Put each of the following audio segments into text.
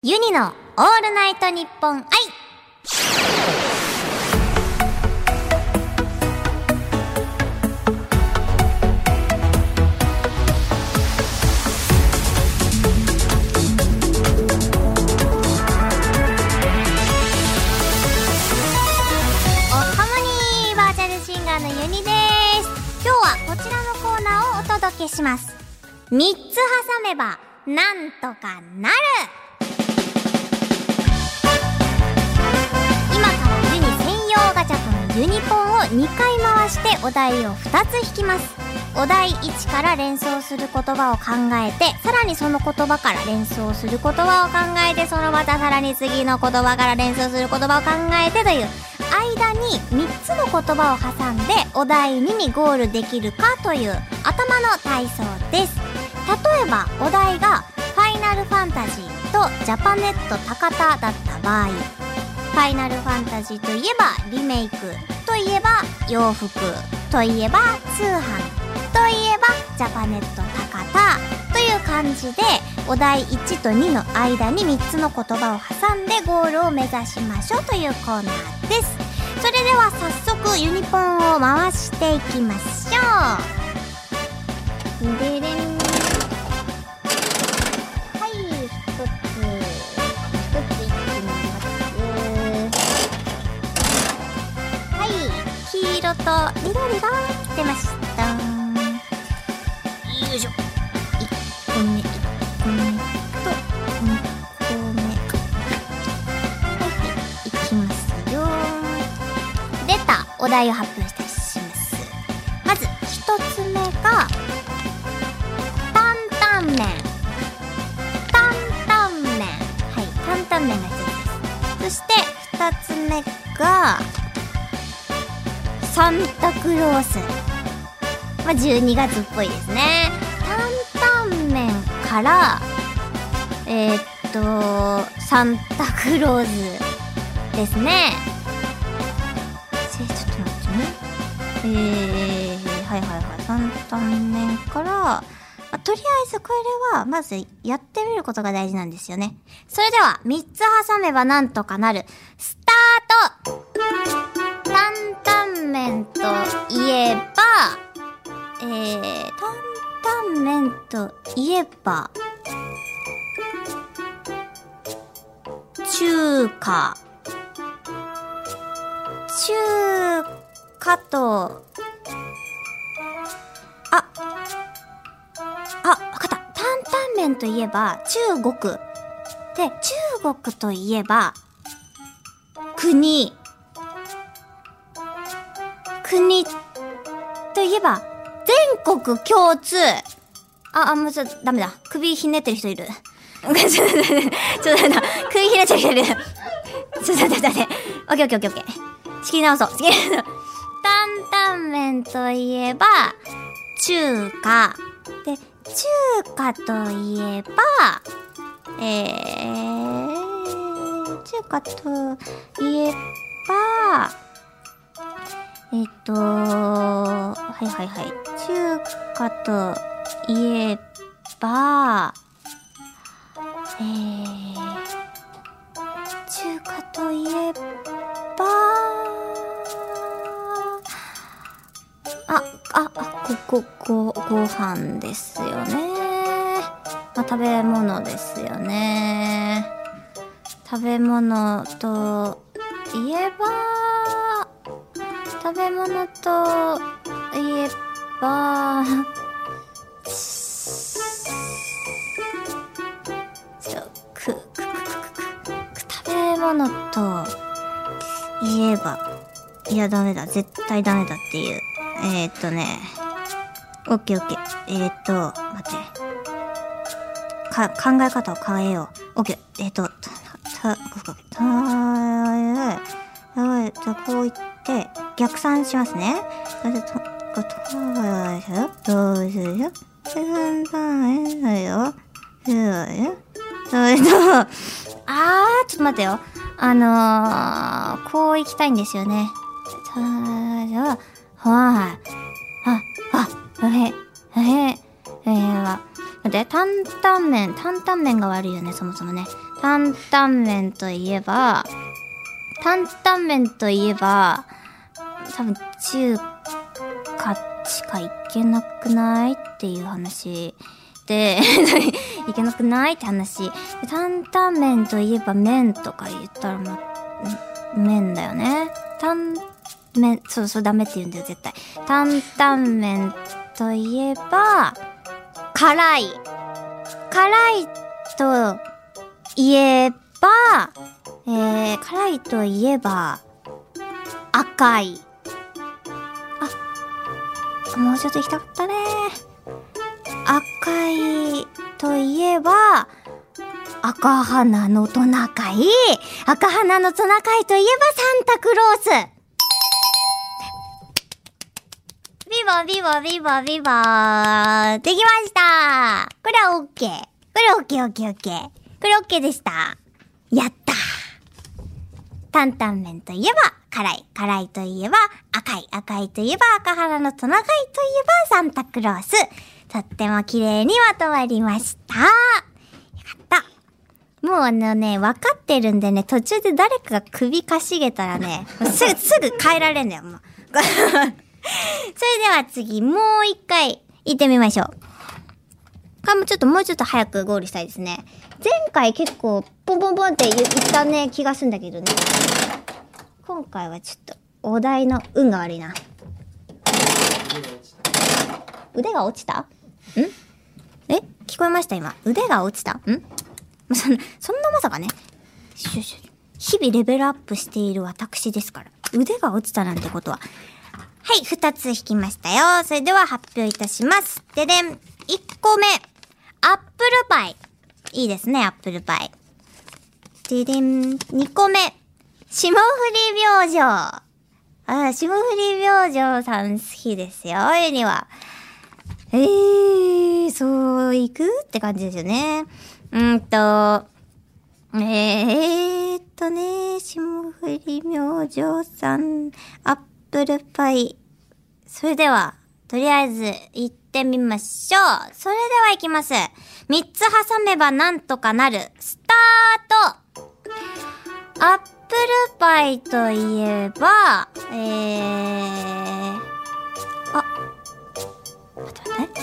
ユニのオールナイトニッポン愛おハモニーバーチャルシンガーのユニです。今日はこちらのコーナーをお届けします。3つ挟めばなんとかなる。ユニポンを2回回してお題を2つ引きます。お題1から連想する言葉を考えてさらにその言葉から連想する言葉を考えてそのまたさらに次の言葉から連想する言葉を考えてという間に3つの言葉を挟んでお題2にゴールできるかという頭の体操です。例えばお題が「ファイナルファンタジー」と「ジャパネット高田」だった場合ファイナルファンタジーといえばリメイクといえば洋服といえば通販といえばジャパネット高田という感じでお題1と2の間に3つの言葉を挟んでゴールを目指しましょうというコーナーです。それでは早速ユニポンを回していきましょう。でれん黄色と緑が出ました。よいしょ。1個目1個目と2個目はいいきますよ出たお題を発表いたしますまず1つ目が担々麺担々麺はい担々麺が1つですそして2つ目がサンタクロース。まあ、12月っぽいですね。担々麺からえー、っとサンタクローズですね。えちょっと待ってね。えー、はいはいはい。担々麺から、ま、とりあえずこれはまずやってみることが大事なんですよね。それでは3つ挟めばなんとかなる。スタート。担々麺といえばえー、担々麺といえば、中華。中華と、あ、あ、わかった。担々麺といえば、中国。で、中国といえば、国。国といえば、全国共通。あ、あ、もうちょっとダメだ。首ひねってる人いる。ちょっと、ちょっと、ちょっと、首ひねってる人いる。ちょっと待って待って。オッケーオッケーオッケーオッケー。仕切り直そう。仕切り直そう。担々麺といえば、中華。で、中華といえば、えー、中華といえば、えっと、はいはいはい。中華といえば、えー、中華といえば、あ、あ、あ、ご、ご、ご、ご飯ですよね。まあ、食べ物ですよね。食べ物といえば、食べ物といえば、く、く、く、く、食べ物といえば、いや、ダメだ。絶対ダメだっていう。えー、っとね、オッケーオッケー。えー、っと、待って。か、考え方を変えよう。オッケー。えー、っと、た、た、た、た、た、じゃあこう言って、逆算しますね。それで、と、と、どうするよ。それと、それと、あー、ちょっと待ってよ。あのー、こう行きたいんですよね。たじゃあ、はい。あ、あ、へ、へ、えー、は、待って、担々麺、担々麺が悪いよね、そもそもね。担々麺といえば、担々麺といえば、多分中華しかいけなくないっていう話で、いけなくないって話。担々麺といえば麺とか言ったらま、麺だよね。担麺、そうそうダメって言うんだよ絶対。担々麺といえば、辛い。辛いといえば、えー、辛いといえば、赤い。もうちょっと行きたかったね。赤いといえば、赤花のトナカイ。赤花のトナカイといえばサンタクロース。ビボビボビボビボー。できましたこれはオッケー。これオッケーオッケーオッケー。これオッケーでした。やった担々麺といえば辛い。辛いといえば赤い。赤いといえば赤原のトナカイといえばサンタクロース。とっても綺麗にまとまりました。よかった。もうあのね、分かってるんでね、途中で誰かが首かしげたらね、すぐ、すぐ変えられんだよ、もう。それでは次、もう一回行ってみましょう。これもちょっともうちょっと早くゴールしたいですね。前回結構ポンポンポンって言ったね気がすんだけどね。今回はちょっとお題の運が悪いな。腕が落ちた？ん？え？聞こえました今。腕が落ちた？ん？そんな、そんなまさかね。日々レベルアップしている私ですから。腕が落ちたなんてことは。はい、二つ引きましたよ。それでは発表いたします。ででん。一個目。アップルパイ。いいですね、アップルパイ。ででん。二個目。霜降り明星。あ、霜降り明星さん好きですよ、ユニは。えー、そう、行くって感じですよね。うんと、えーとね、霜降り明星さん、アップルパイ。それでは、とりあえず行ってみましょう。それでは行きます。三つ挟めばなんとかなる。スタートアップルパイといえば、えー、あ、待って待って。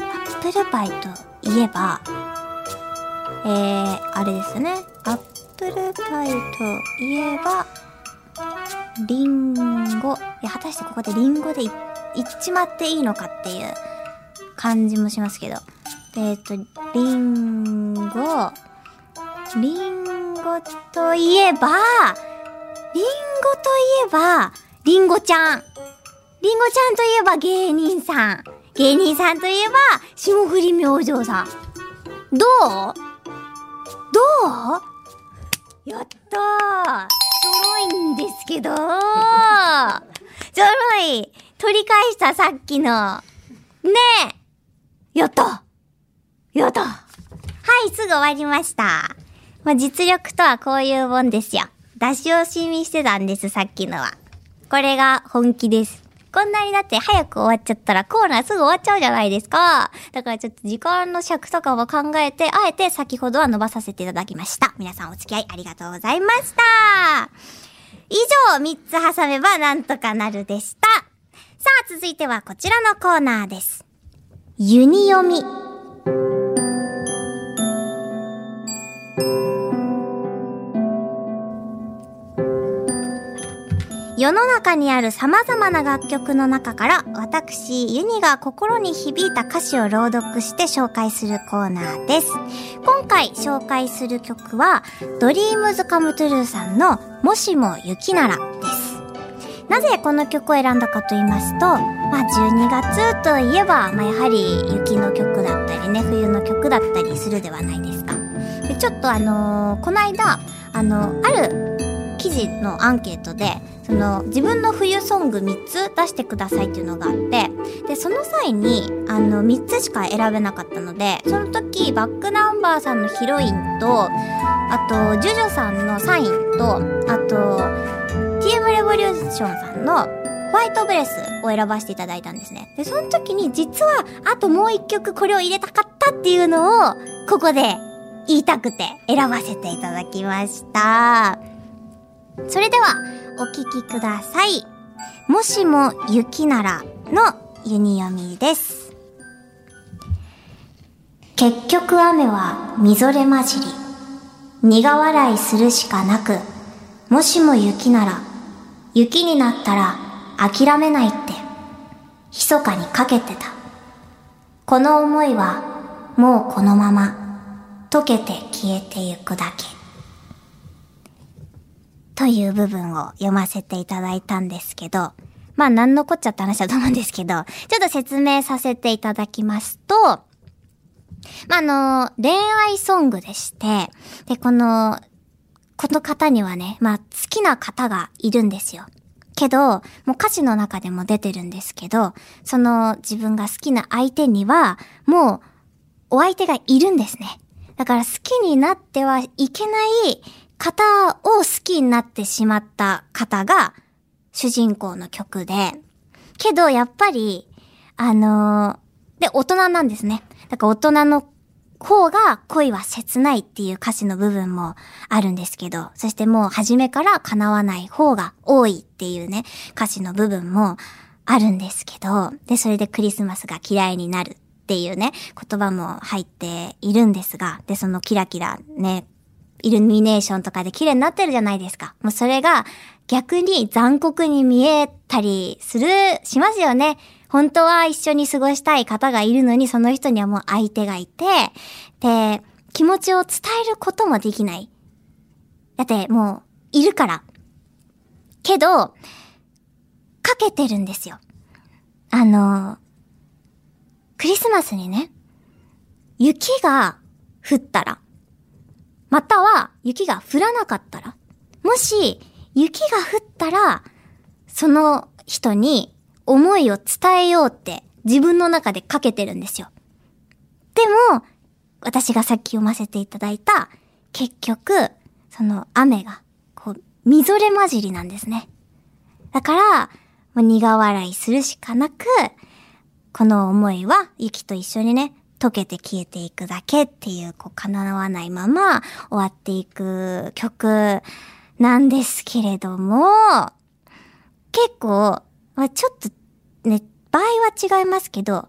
アップルパイといえば、えー、あれですね。アップルパイといえば、リンゴ。いや、果たしてここでリンゴでい、いっちまっていいのかっていう感じもしますけど。えっ、ー、と、リンゴ、リンゴといえば、リンゴといえば、リンゴちゃん。リンゴちゃんといえば芸人さん。芸人さんといえば、霜降り明星さん。どう？どう？やったーちょろいんですけど ちょろい取り返したさっきの。ねえやったやったはい、すぐ終わりました。まあ、実力とはこういうもんですよ。出し惜しみしてたんです、さっきのは。これが本気です。こんなにだって早く終わっちゃったらコーナーすぐ終わっちゃうじゃないですか。だからちょっと時間の尺とかを考えて、あえて先ほどは伸ばさせていただきました。皆さんお付き合いありがとうございました。以上、3つ挟めばなんとかなるでした。さあ、続いてはこちらのコーナーです。ユニ読み。世の中にある様々な楽曲の中から私、ユニが心に響いた歌詞を朗読して紹介するコーナーです。今回紹介する曲は、ドリームズカムトゥルーさんのもしも雪ならです。なぜこの曲を選んだかと言いますと、まあ12月といえば、まあやはり雪の曲だったりね、冬の曲だったりするではないですか。でちょっとあのー、この間、あの、ある記事のアンケートで、その自分の冬ソング3つ出してくださいっていうのがあってでその際にあの3つしか選べなかったのでその時バックナンバーさんのヒロインとあとジョジョさんのサインとあと TM レボリューションさんのホワイトブレスを選ばせていただいたんですね。で、その時に実は、あともう一曲これを入れたかったっていうのを、ここで言いたくて選ばせていただきました。それでは、お聴きください。もしも雪ならのユニ読みです。結局雨はみぞれ混じり。苦笑いするしかなく、もしも雪なら、雪になったら諦めないって、密かにかけてた。この思いは、もうこのまま、溶けて消えてゆくだけ。という部分を読ませていただいたんですけど、まあ、なんのこっちゃって話だと思うんですけど、ちょっと説明させていただきますと、まあ、あの、恋愛ソングでして、で、この、この方にはね、まあ、好きな方がいるんですよ。けど、もう歌詞の中でも出てるんですけど、その自分が好きな相手には、もう、お相手がいるんですね。だから好きになってはいけない方を好きになってしまった方が主人公の曲で、けどやっぱり、あのー、で、大人なんですね。だから大人の方が恋は切ないっていう歌詞の部分もあるんですけど、そしてもう初めから叶わない方が多いっていうね、歌詞の部分もあるんですけど、で、それでクリスマスが嫌いになるっていうね、言葉も入っているんですが、で、そのキラキラね、イルミネーションとかで綺麗になってるじゃないですか。もうそれが逆に残酷に見えたりする、しますよね。本当は一緒に過ごしたい方がいるのに、その人にはもう相手がいて、で、気持ちを伝えることもできない。だってもう、いるから。けど、かけてるんですよ。あの、クリスマスにね、雪が降ったら、または雪が降らなかったら、もし雪が降ったら、その人に思いを伝えようって自分の中でかけてるんですよ。でも、私がさっき読ませていただいた、結局、その雨が、こう、みぞれ混じりなんですね。だから、苦笑いするしかなく、この思いは雪と一緒にね、溶けて消えていくだけっていう、こう、叶わないまま終わっていく曲なんですけれども、結構、まちょっとね、場合は違いますけど、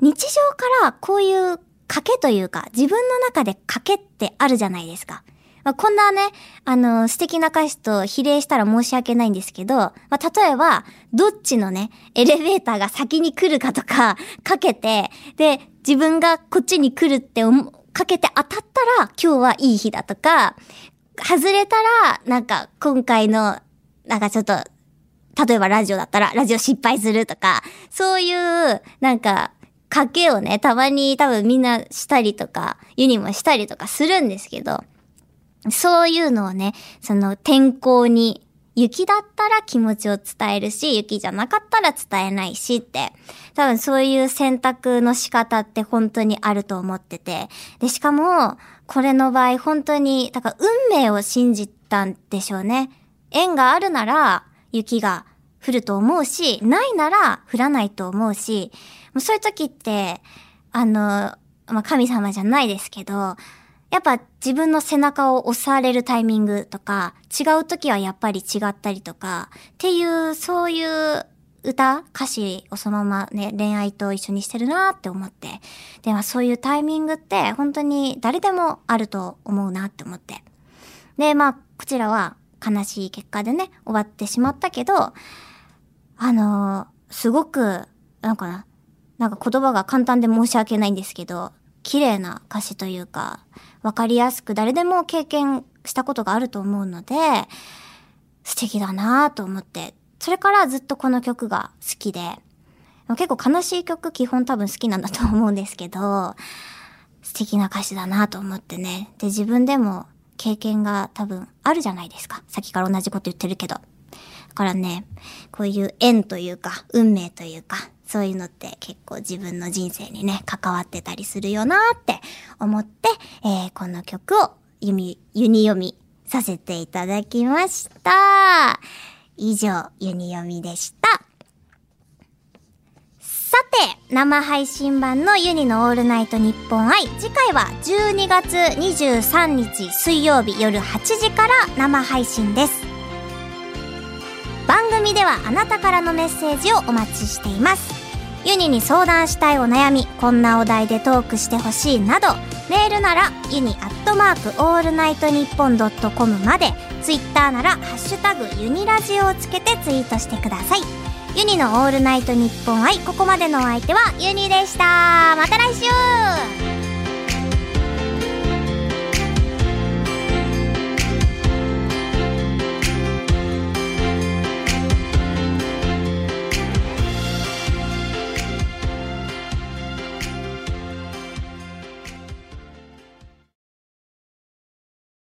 日常からこういう賭けというか、自分の中で賭けってあるじゃないですか。まあ、こんなね、あの、素敵な歌詞と比例したら申し訳ないんですけど、まあ、例えば、どっちのね、エレベーターが先に来るかとか、かけて、で、自分がこっちに来るって思かけて当たったら、今日はいい日だとか、外れたら、なんか、今回の、なんかちょっと、例えばラジオだったら、ラジオ失敗するとか、そういう、なんか、賭けをね、たまに多分みんなしたりとか、ユニもしたりとかするんですけど、そういうのをね、その天候に、雪だったら気持ちを伝えるし、雪じゃなかったら伝えないしって、多分そういう選択の仕方って本当にあると思ってて、で、しかも、これの場合本当に、だから運命を信じたんでしょうね。縁があるなら、雪が降ると思うし、ないなら降らないと思うし、もうそういう時って、あの、まあ、神様じゃないですけど、やっぱ自分の背中を押されるタイミングとか、違う時はやっぱり違ったりとか、っていう、そういう歌、歌詞をそのままね、恋愛と一緒にしてるなって思って。で、まあそういうタイミングって本当に誰でもあると思うなって思って。で、まあこちらは悲しい結果でね、終わってしまったけど、あのー、すごく、なんかな、なんか言葉が簡単で申し訳ないんですけど、綺麗な歌詞というか、わかりやすく誰でも経験したことがあると思うので、素敵だなと思って、それからずっとこの曲が好きで、結構悲しい曲基本多分好きなんだと思うんですけど、素敵な歌詞だなと思ってね。で、自分でも経験が多分あるじゃないですか。さっきから同じこと言ってるけど。だからね、こういう縁というか、運命というか、そういうのって結構自分の人生にね、関わってたりするよなって思って、えー、この曲をユミ、ユニ読みさせていただきました。以上、ユニ読みでした。さて、生配信版のユニのオールナイトニッポン i。次回は12月23日水曜日夜8時から生配信です。ではあなたからのメッセージをお待ちしています。ユニに相談したいお悩み、こんなお題でトークしてほしいなど、メールならユニアットマークオールナイトニッポンドットコムまで、ツイッターならハッシュタグユニラジオをつけてツイートしてください。ユニのオールナイトニッポン愛、ここまでのお相手はユニでした。また来週